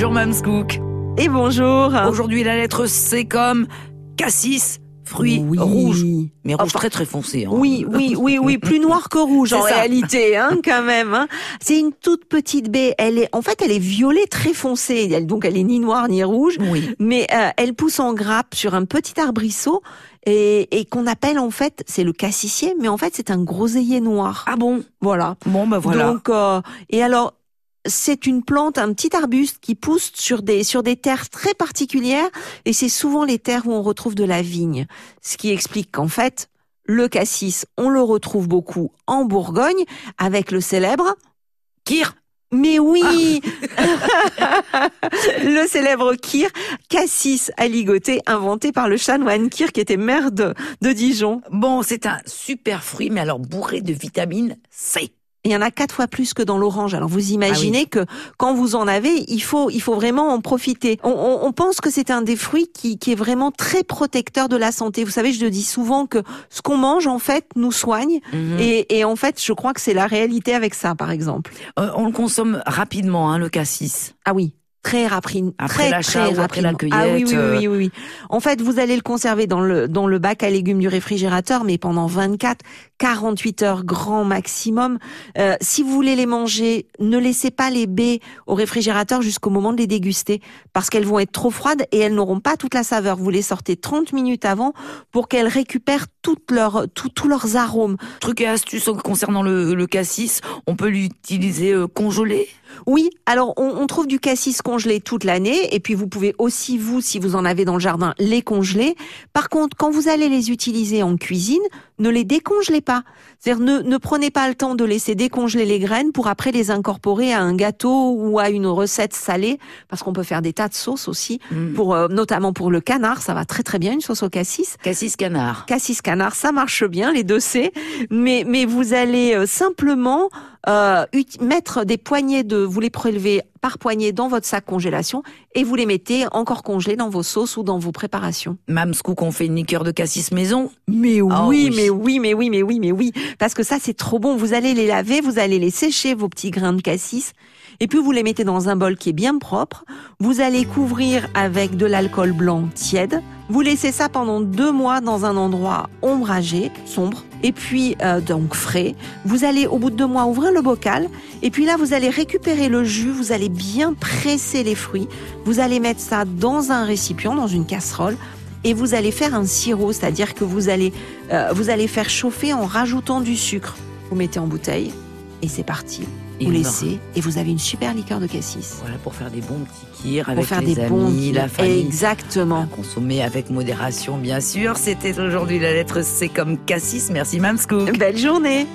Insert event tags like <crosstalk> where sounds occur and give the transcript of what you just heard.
Bonjour Mams Cook. Et bonjour. Aujourd'hui la lettre C comme cassis, fruit Oui. rouge. Mais rouge Enfin, très très foncé. hein. Oui, oui, oui, oui, plus noir que rouge <laughs> en ça. réalité, hein, quand même. hein. C'est une toute petite baie. Elle est, en fait, elle est violet très foncée. Elle- donc, elle est ni noire ni rouge, Oui. mais euh, elle pousse en grappe sur un petit arbrisseau et, et qu'on appelle en fait, c'est le cassissier, mais en fait, c'est un groseillier noir. Ah bon? Voilà. Bon bah voilà. Donc, euh, et alors, c'est une plante, un petit arbuste qui pousse sur des sur des terres très particulières, et c'est souvent les terres où on retrouve de la vigne. Ce qui explique qu'en fait, le cassis, on le retrouve beaucoup en Bourgogne avec le célèbre. Kir. Mais oui, <laughs> le célèbre Kir, cassis aligoté, inventé par le chanoine Kir, qui était maire de, de Dijon. Bon, c'est un super fruit, mais alors bourré de vitamine C. Il y en a quatre fois plus que dans l'orange. Alors vous imaginez que quand vous en avez, il faut, il faut vraiment en profiter. On, on- on pense que c'est un des fruits qui, qui est vraiment très protecteur de la santé. Vous savez, je le dis souvent que ce qu'on mange, en fait, nous soigne. Mhm. Et, et en fait, je crois que c'est la réalité avec ça, par exemple. Euh, on le consomme rapidement, hein, le cassis. Ah oui. Très rapide, Après très, très ou après la rapidement. Ah oui, oui, cueillette, euh. oui, oui, oui. En fait, vous allez le conserver dans le dans le bac à légumes du réfrigérateur, mais pendant 24, 48 heures grand maximum. Euh, si vous voulez les manger, ne laissez pas les baies au réfrigérateur jusqu'au moment de les déguster, parce qu'elles vont être trop froides et elles n'auront pas toute la saveur. Vous les sortez 30 minutes avant pour qu'elles récupèrent toutes leurs tout- tous leurs arômes. Truc et astuce concernant le, le cassis, on peut l'utiliser euh, congelé? Oui, alors on, on trouve du cassis congelé toute l'année et puis vous pouvez aussi vous, si vous en avez dans le jardin, les congeler. Par contre, quand vous allez les utiliser en cuisine, ne les décongelez pas. C'est-à-dire ne, ne prenez pas le temps de laisser décongeler les graines pour après les incorporer à un gâteau ou à une recette salée, parce qu'on peut faire des tas de sauces aussi, Mm. pour euh, notamment pour le canard, ça va très très bien une sauce au cassis. Cassis canard. Cassis canard, ça marche bien, les deux C. Mais, mais vous allez euh, simplement euh, mettre des poignées de, vous les prélevez par poignée dans votre sac congélation et vous les mettez encore congelés dans vos sauces ou dans vos préparations. Mams Cook, on fait une liqueur de cassis maison. Mais oui, Ah oui. mais oui, mais oui, mais oui, mais oui. Parce que ça, c'est trop bon. Vous allez les laver, vous allez les sécher, vos petits grains de cassis. Et puis, vous les mettez dans un bol qui est bien propre. Vous allez couvrir avec de l'alcool blanc tiède. Vous laissez ça pendant deux mois dans un endroit ombragé, sombre. Et puis, euh, donc frais. Vous allez, au bout de deux mois, ouvrir le bocal. Et puis là, vous allez récupérer le jus. Vous allez bien presser les fruits. Vous allez mettre ça dans un récipient, dans une casserole et vous allez faire un sirop, c'est-à-dire que vous allez, euh, vous allez faire chauffer en rajoutant du sucre. Vous mettez en bouteille et c'est parti. Vous laissez et vous avez une super liqueur de cassis. Voilà pour faire des bons petits kirs Pour avec faire les des amis, bons la famille. Exactement. À consommer avec modération, bien sûr. C'était aujourd'hui la lettre C comme cassis. Merci Mams Cook. Belle journée.